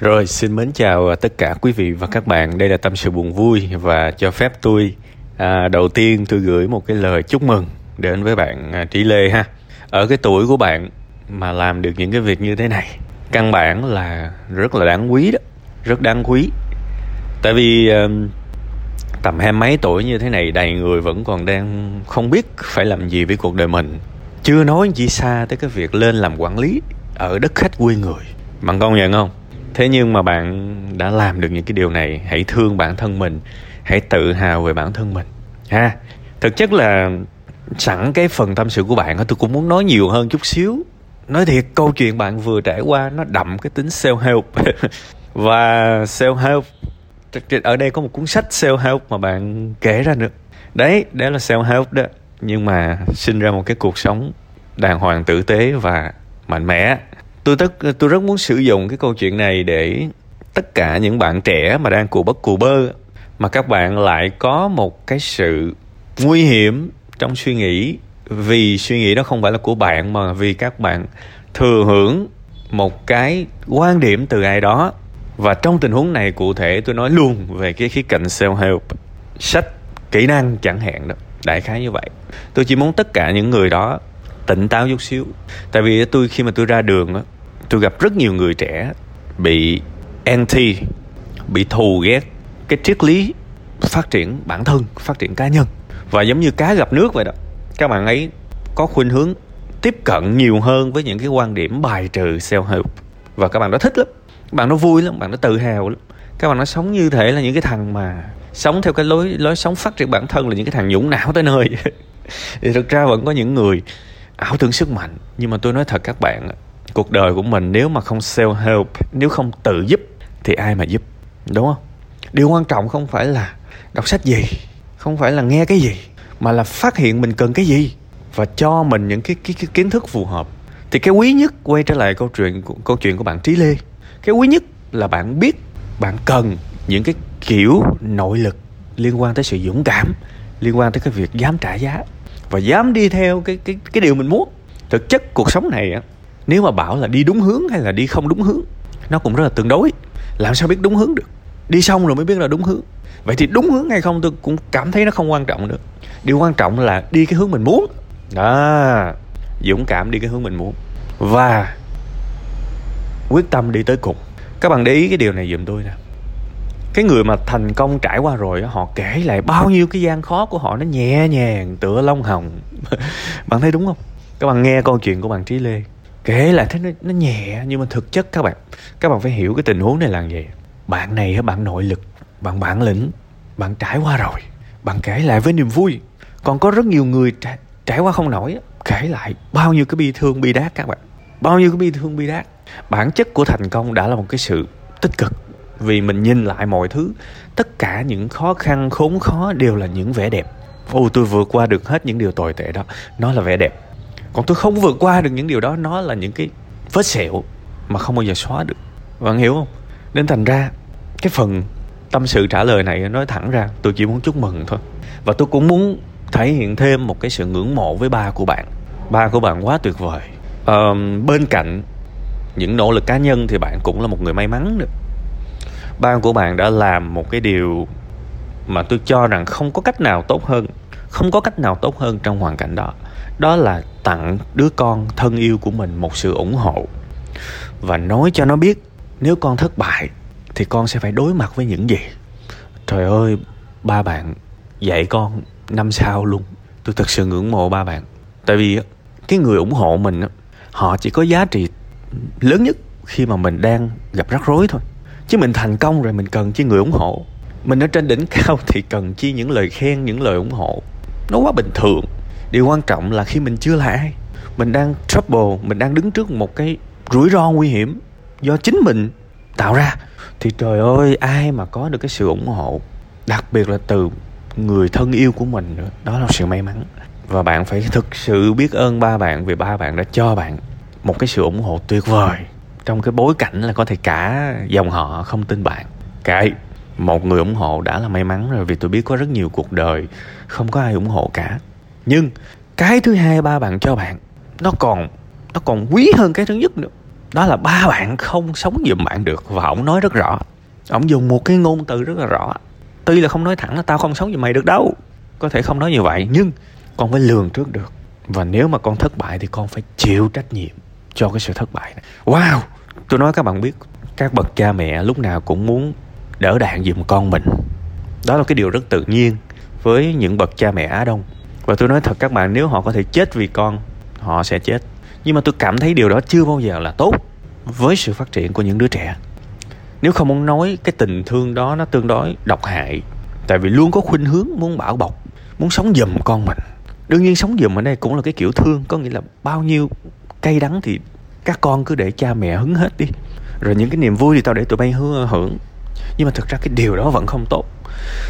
Rồi, xin mến chào tất cả quý vị và các bạn. Đây là tâm sự buồn vui và cho phép tôi à, đầu tiên tôi gửi một cái lời chúc mừng đến với bạn à, Trí Lê ha. Ở cái tuổi của bạn mà làm được những cái việc như thế này, căn bản là rất là đáng quý đó, rất đáng quý. Tại vì à, tầm hai mấy tuổi như thế này đầy người vẫn còn đang không biết phải làm gì với cuộc đời mình. Chưa nói chỉ xa tới cái việc lên làm quản lý ở đất khách quê người. Bạn công nhận không? Thế nhưng mà bạn đã làm được những cái điều này, hãy thương bản thân mình, hãy tự hào về bản thân mình. Ha, thực chất là sẵn cái phần tâm sự của bạn tôi cũng muốn nói nhiều hơn chút xíu. Nói thiệt, câu chuyện bạn vừa trải qua nó đậm cái tính self help và self help ở đây có một cuốn sách self help mà bạn kể ra nữa. Đấy đấy là self help đó. Nhưng mà sinh ra một cái cuộc sống đàng hoàng tử tế và mạnh mẽ tôi tất, tôi rất muốn sử dụng cái câu chuyện này để tất cả những bạn trẻ mà đang cù bất cù bơ, mà các bạn lại có một cái sự nguy hiểm trong suy nghĩ. Vì suy nghĩ đó không phải là của bạn, mà vì các bạn thừa hưởng một cái quan điểm từ ai đó. Và trong tình huống này, cụ thể tôi nói luôn về cái khía cạnh self help sách kỹ năng chẳng hạn đó, đại khái như vậy. Tôi chỉ muốn tất cả những người đó tỉnh táo chút xíu. Tại vì tôi khi mà tôi ra đường á tôi gặp rất nhiều người trẻ bị anti, bị thù ghét cái triết lý phát triển bản thân, phát triển cá nhân. Và giống như cá gặp nước vậy đó, các bạn ấy có khuynh hướng tiếp cận nhiều hơn với những cái quan điểm bài trừ self help và các bạn đó thích lắm các bạn nó vui lắm, bạn nó tự hào lắm. Các bạn nó sống như thể là những cái thằng mà sống theo cái lối lối sống phát triển bản thân là những cái thằng nhũng não tới nơi. Thì thực ra vẫn có những người ảo tưởng sức mạnh, nhưng mà tôi nói thật các bạn cuộc đời của mình nếu mà không self help nếu không tự giúp thì ai mà giúp đúng không? Điều quan trọng không phải là đọc sách gì không phải là nghe cái gì mà là phát hiện mình cần cái gì và cho mình những cái, cái, cái kiến thức phù hợp. Thì cái quý nhất quay trở lại câu chuyện câu chuyện của bạn trí lê. Cái quý nhất là bạn biết bạn cần những cái kiểu nội lực liên quan tới sự dũng cảm liên quan tới cái việc dám trả giá. Và dám đi theo cái cái cái điều mình muốn. Thực chất cuộc sống này á nếu mà bảo là đi đúng hướng hay là đi không đúng hướng, nó cũng rất là tương đối. Làm sao biết đúng hướng được? Đi xong rồi mới biết là đúng hướng. Vậy thì đúng hướng hay không tôi cũng cảm thấy nó không quan trọng nữa. Điều quan trọng là đi cái hướng mình muốn. Đó, dũng cảm đi cái hướng mình muốn. Và quyết tâm đi tới cùng. Các bạn để ý cái điều này giùm tôi nè. Cái người mà thành công trải qua rồi họ kể lại bao nhiêu cái gian khó của họ, nó nhẹ nhàng, tựa lông hồng. Bạn thấy đúng không? Các bạn nghe câu chuyện của bạn trí lê kể lại thế nó, nó nhẹ nhưng mà thực chất các bạn các bạn phải hiểu cái tình huống này là gì bạn này bạn nội lực bạn bản lĩnh bạn trải qua rồi. Bạn kể lại với niềm vui. Còn có rất nhiều người trải, trải qua không nổi kể lại bao nhiêu cái bi thương bi đát các bạn. Bao nhiêu cái bi thương bi đát. Bản chất của thành công đã là một cái sự tích cực. Vì mình nhìn lại mọi thứ tất cả những khó khăn khốn khó đều là những vẻ đẹp. Ô tôi vượt qua được hết những điều tồi tệ đó. Nó là vẻ đẹp còn tôi không vượt qua được những điều đó nó là những cái vết sẹo mà không bao giờ xóa được. Bạn hiểu không? Nên thành ra cái phần tâm sự trả lời này nói thẳng ra tôi chỉ muốn chúc mừng thôi. Và tôi cũng muốn thể hiện thêm một cái sự ngưỡng mộ với ba của bạn. Ba của bạn quá tuyệt vời. À, bên cạnh những nỗ lực cá nhân thì bạn cũng là một người may mắn nữa. Ba của bạn đã làm một cái điều mà tôi cho rằng không có cách nào tốt hơn không có cách nào tốt hơn trong hoàn cảnh đó đó là tặng đứa con thân yêu của mình một sự ủng hộ. Và nói cho nó biết, nếu con thất bại, thì con sẽ phải đối mặt với những gì? Trời ơi, ba bạn dạy con năm sao luôn. Tôi thật sự ngưỡng mộ ba bạn. Tại vì cái người ủng hộ mình họ chỉ có giá trị lớn nhất khi mà mình đang gặp rắc rối thôi. Chứ mình thành công rồi mình cần chi người ủng hộ. Mình ở trên đỉnh cao thì cần chi những lời khen, những lời ủng hộ. Nó quá bình thường điều quan trọng là khi mình chưa là ai, mình đang trouble, mình đang đứng trước một cái rủi ro nguy hiểm do chính mình tạo ra, thì trời ơi, ai mà có được cái sự ủng hộ, đặc biệt là từ người thân yêu của mình nữa. Đó là sự may mắn. Và bạn phải thực sự biết ơn ba bạn vì ba bạn đã cho bạn một cái sự ủng hộ tuyệt vời trong cái bối cảnh là có thể cả dòng họ không tin bạn. Cái một người ủng hộ đã là may mắn rồi vì tôi biết có rất nhiều cuộc đời không có ai ủng hộ cả nhưng cái thứ hai ba bạn cho bạn, nó còn nó còn quý hơn cái thứ nhất nữa. Đó là ba bạn không sống giùm bạn được và ông nói rất rõ. Ông dùng một cái ngôn từ rất là rõ. Tuy là không nói thẳng là tao không sống giùm mày được đâu. Có thể không nói như vậy, nhưng con phải lường trước được. Và nếu mà con thất bại thì con phải chịu trách nhiệm cho cái sự thất bại này. Wow! Tôi nói các bạn biết, các bậc cha mẹ lúc nào cũng muốn đỡ đạn giùm con mình. Đó là cái điều rất tự nhiên với những bậc cha mẹ á đông và tôi nói thật các bạn, nếu họ có thể chết vì con, họ sẽ chết. Nhưng mà tôi cảm thấy điều đó chưa bao giờ là tốt với sự phát triển của những đứa trẻ. Nếu không muốn nói, cái tình thương đó nó tương đối độc hại. Tại vì luôn có khuynh hướng muốn bảo bọc, muốn sống giùm con mình. Đương nhiên sống giùm ở đây cũng là cái kiểu thương, có nghĩa là bao nhiêu cay đắng thì các con cứ để cha mẹ hứng hết đi. Rồi những cái niềm vui thì tao để tụi bay hưởng. Nhưng mà thực ra cái điều đó vẫn không tốt.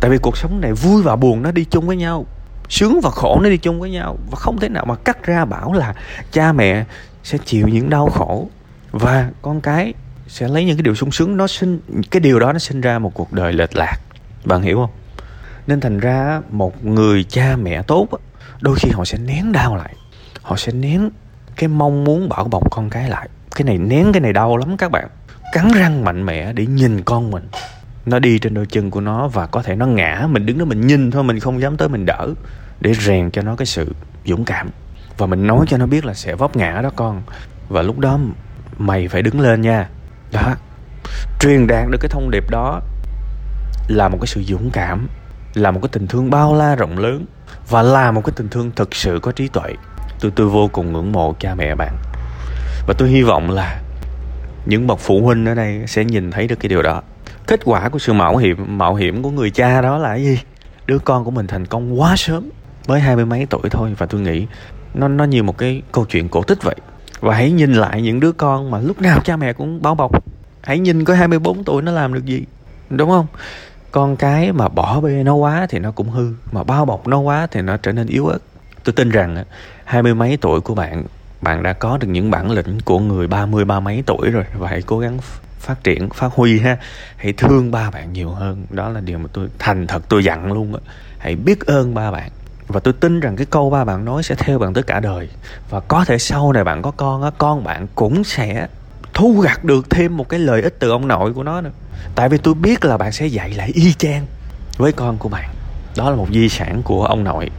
Tại vì cuộc sống này vui và buồn nó đi chung với nhau sướng và khổ nó đi chung với nhau. Và không thể nào mà cắt ra bảo là cha mẹ sẽ chịu những đau khổ và con cái sẽ lấy những cái điều sung sướng. Nó sinh, cái điều đó nó sinh ra một cuộc đời lệch lạc. Bạn hiểu không? Nên thành ra một người cha mẹ tốt đôi khi họ sẽ nén đau lại. Họ sẽ nén cái mong muốn bảo bọc con cái lại. Cái này nén, cái này đau lắm các bạn. Cắn răng mạnh mẽ để nhìn con mình nó đi trên đôi chân của nó và có thể nó ngã. Mình đứng đó mình nhìn thôi, mình không dám tới mình đỡ. Để rèn cho nó cái sự dũng cảm. Và mình nói cho nó biết là sẽ vấp ngã đó con. Và lúc đó mày phải đứng lên nha. Đó. Truyền đạt được cái thông điệp đó là một cái sự dũng cảm, là một cái tình thương bao la rộng lớn và là một cái tình thương thực sự có trí tuệ. Tôi tôi vô cùng ngưỡng mộ cha mẹ bạn. Và tôi hy vọng là những bậc phụ huynh ở đây sẽ nhìn thấy được cái điều đó kết quả của sự mạo hiểm mạo hiểm của người cha đó là cái gì? Đứa con của mình thành công quá sớm, mới hai mươi mấy tuổi thôi, và tôi nghĩ nó nó như một cái câu chuyện cổ tích vậy. Và hãy nhìn lại những đứa con mà lúc nào cha mẹ cũng bao bọc. Hãy nhìn có 24 tuổi nó làm được gì, đúng không? Con cái mà bỏ bê nó quá thì nó cũng hư, mà bao bọc nó quá thì nó trở nên yếu ớt. Tôi tin rằng hai mươi mấy tuổi của bạn bạn đã có được những bản lĩnh của người ba mươi, ba mấy tuổi rồi, và hãy cố gắng phát triển, phát huy ha. Hãy thương ba bạn nhiều hơn. Đó là điều mà tôi, thành thật tôi dặn luôn á. Hãy biết ơn ba bạn. Và tôi tin rằng cái câu ba bạn nói sẽ theo bạn tới cả đời. Và có thể sau này bạn có con á, con bạn cũng sẽ thu gặt được thêm một cái lợi ích từ ông nội của nó nữa. Tại vì tôi biết là bạn sẽ dạy lại y chang với con của bạn. Đó là một di sản của ông nội,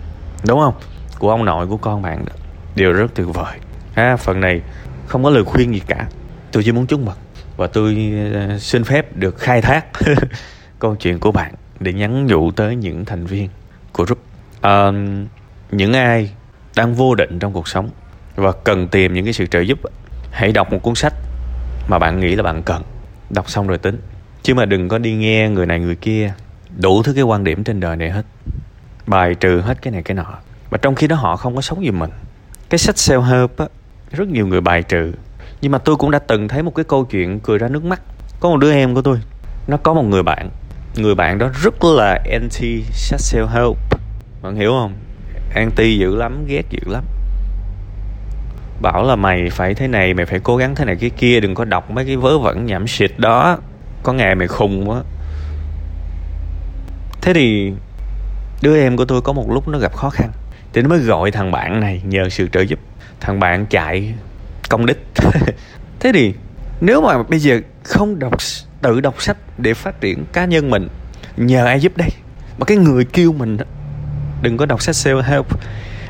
đúng không? Của ông nội của con bạn đó. Điều rất tuyệt vời. Ha, phần này không có lời khuyên gì cả. Tôi chỉ muốn chúc mừng và tôi ờ, xin phép được khai thác câu chuyện của bạn để nhắn nhủ tới những thành viên của group. À, những ai đang vô định trong cuộc sống và cần tìm những cái sự trợ giúp hãy đọc một cuốn sách mà bạn nghĩ là bạn cần. Đọc xong rồi tính. Chứ mà đừng có đi nghe người này người kia đủ thứ cái quan điểm trên đời này hết. Bài trừ hết cái này cái nọ. Và trong khi đó họ không có sống gì mình. Cái sách self help á rất nhiều người bài trừ nhưng mà tôi cũng đã từng thấy một cái câu chuyện cười ra nước mắt. Có một đứa em của tôi, nó có một người bạn. Người bạn đó rất là anti self help. Bạn hiểu không? Anti dữ lắm, ghét dữ lắm. Bảo là mày phải thế này, mày phải cố gắng thế này cái kia, đừng có đọc mấy cái vớ vẩn nhảm xịt đó. Có ngày mày khùng quá. Thế thì đứa em của tôi có một lúc nó gặp khó khăn. Thì nó mới gọi thằng bạn này nhờ sự trợ giúp. Thằng bạn chạy công đích thế thì, nếu mà bây giờ không đọc tự đọc sách để phát triển cá nhân mình, nhờ ai giúp đây? Mà cái người kêu mình đó, đừng có đọc sách self help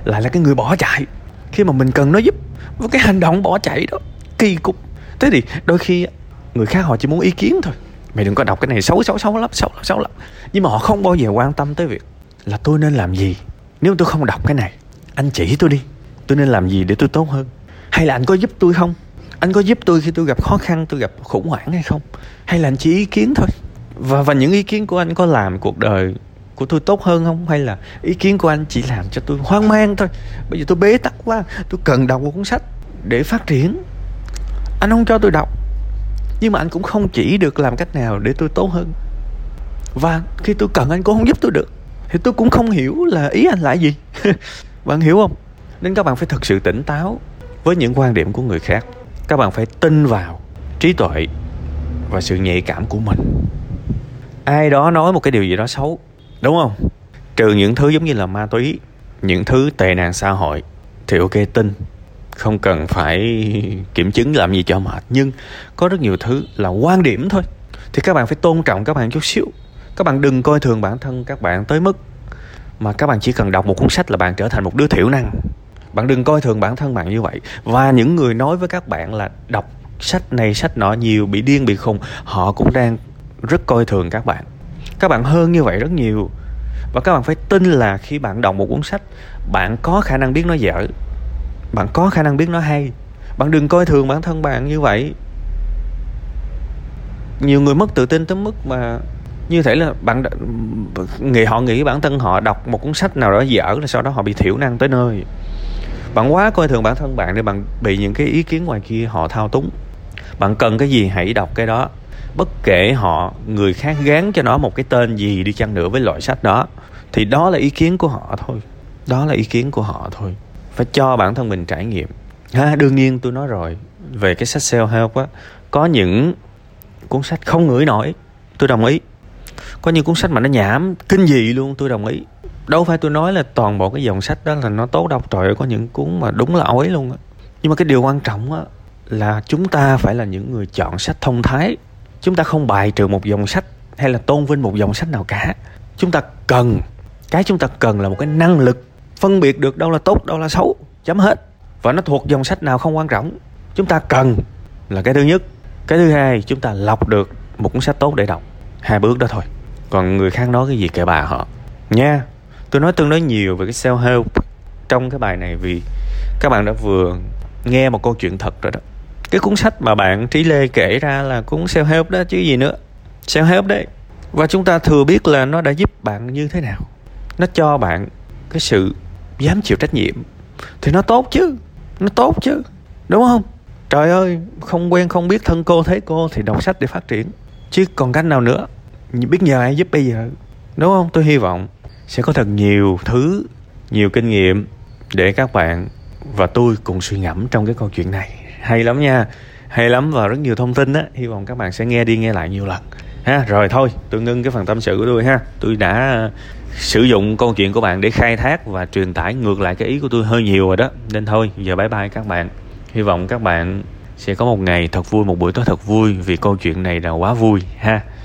lại là cái người bỏ chạy. Khi mà mình cần nó giúp với cái hành động bỏ chạy đó, kỳ cục. Thế thì đôi khi người khác họ chỉ muốn ý kiến thôi. Mày đừng có đọc cái này xấu xấu xấu lắm xấu lắm xấu lắm. Nhưng mà họ không bao giờ quan tâm tới việc là tôi nên làm gì. Nếu tôi không đọc cái này, anh chỉ tôi đi. Tôi nên làm gì để tôi tốt hơn? Hay là anh có giúp tôi không? Anh có giúp tôi khi tôi gặp khó khăn, tôi gặp khủng hoảng hay không? Hay là anh chỉ ý kiến thôi? Và và những ý kiến của anh có làm cuộc đời của tôi tốt hơn không? Hay là ý kiến của anh chỉ làm cho tôi hoang mang thôi? Bây giờ tôi bế tắc quá, tôi cần đọc một cuốn sách để phát triển. Anh không cho tôi đọc, nhưng mà anh cũng không chỉ được làm cách nào để tôi tốt hơn. Và khi tôi cần anh cũng không giúp tôi được, thì tôi cũng không hiểu là ý anh là gì. Bạn hiểu không? Nên các bạn phải thật sự tỉnh táo với những quan điểm của người khác. Các bạn phải tin vào trí tuệ và sự nhạy cảm của mình. Ai đó nói một cái điều gì đó xấu, đúng không? Trừ những thứ giống như là ma túy, những thứ tệ nạn xã hội thì ok, tin. Không cần phải kiểm chứng làm gì cho mệt. Nhưng có rất nhiều thứ là quan điểm thôi. Thì các bạn phải tôn trọng các bạn chút xíu. Các bạn đừng coi thường bản thân các bạn tới mức mà các bạn chỉ cần đọc một cuốn sách là bạn trở thành một đứa thiểu năng bạn đừng coi thường bản thân bạn như vậy. Và những người nói với các bạn là đọc sách này, sách nọ nhiều, bị điên, bị khùng, họ cũng đang rất coi thường các bạn. Các bạn hơn như vậy rất nhiều. Và các bạn phải tin là khi bạn đọc một cuốn sách, bạn có khả năng biết nó dở. Bạn có khả năng biết nó hay. Bạn đừng coi thường bản thân bạn như vậy. Nhiều người mất tự tin tới mức mà như thể là bạn nghĩ, họ nghĩ bản thân họ đọc một cuốn sách nào đó dở là sau đó họ bị thiểu năng tới nơi bạn quá coi thường bản thân bạn để bạn bị những cái ý kiến ngoài kia họ thao túng. Bạn cần cái gì hãy đọc cái đó. Bất kể họ, người khác gán cho nó một cái tên gì đi chăng nữa với loại sách đó, thì đó là ý kiến của họ thôi. Đó là ý kiến của họ thôi. Phải cho bản thân mình trải nghiệm. Ha, đương nhiên tôi nói rồi, về cái sách self help á, có những cuốn sách không ngửi nổi, tôi đồng ý. Có những cuốn sách mà nó nhảm, kinh dị luôn, tôi đồng ý đâu phải tôi nói là toàn bộ cái dòng sách đó là nó tốt đâu trời ơi có những cuốn mà đúng là ối luôn á. Nhưng mà cái điều quan trọng á là chúng ta phải là những người chọn sách thông thái. Chúng ta không bài trừ một dòng sách hay là tôn vinh một dòng sách nào cả. Chúng ta cần, cái chúng ta cần là một cái năng lực phân biệt được đâu là tốt, đâu là xấu, chấm hết. Và nó thuộc dòng sách nào không quan trọng. Chúng ta cần là cái thứ nhất. Cái thứ hai, chúng ta lọc được một cuốn sách tốt để đọc. Hai bước đó thôi. Còn người khác nói cái gì kệ bà họ. Nha tôi nói tương đối nhiều về cái self help trong cái bài này vì các bạn đã vừa nghe một câu chuyện thật rồi đó. Cái cuốn sách mà bạn trí lê kể ra là cuốn self help đó, chứ gì nữa. Self help đấy. Và chúng ta thừa biết là nó đã giúp bạn như thế nào. Nó cho bạn cái sự dám chịu trách nhiệm. Thì nó tốt chứ. Nó tốt chứ. Đúng không? Trời ơi, không quen, không biết thân cô, thấy cô thì đọc sách để phát triển. Chứ còn cách nào nữa? Biết nhờ ai giúp bây giờ? Đúng không? Tôi hy vọng sẽ có thật nhiều thứ, nhiều kinh nghiệm để các bạn và tôi cùng suy ngẫm trong cái câu chuyện này. Hay lắm nha, hay lắm và rất nhiều thông tin á, hy vọng các bạn sẽ nghe đi nghe lại nhiều lần. Ha, rồi thôi, tôi ngưng cái phần tâm sự của tôi ha. Tôi đã sử dụng câu chuyện của bạn để khai thác và truyền tải ngược lại cái ý của tôi hơi nhiều rồi đó. Nên thôi, giờ bye bye các bạn. Hy vọng các bạn sẽ có một ngày thật vui, một buổi tối thật vui vì câu chuyện này là quá vui, ha.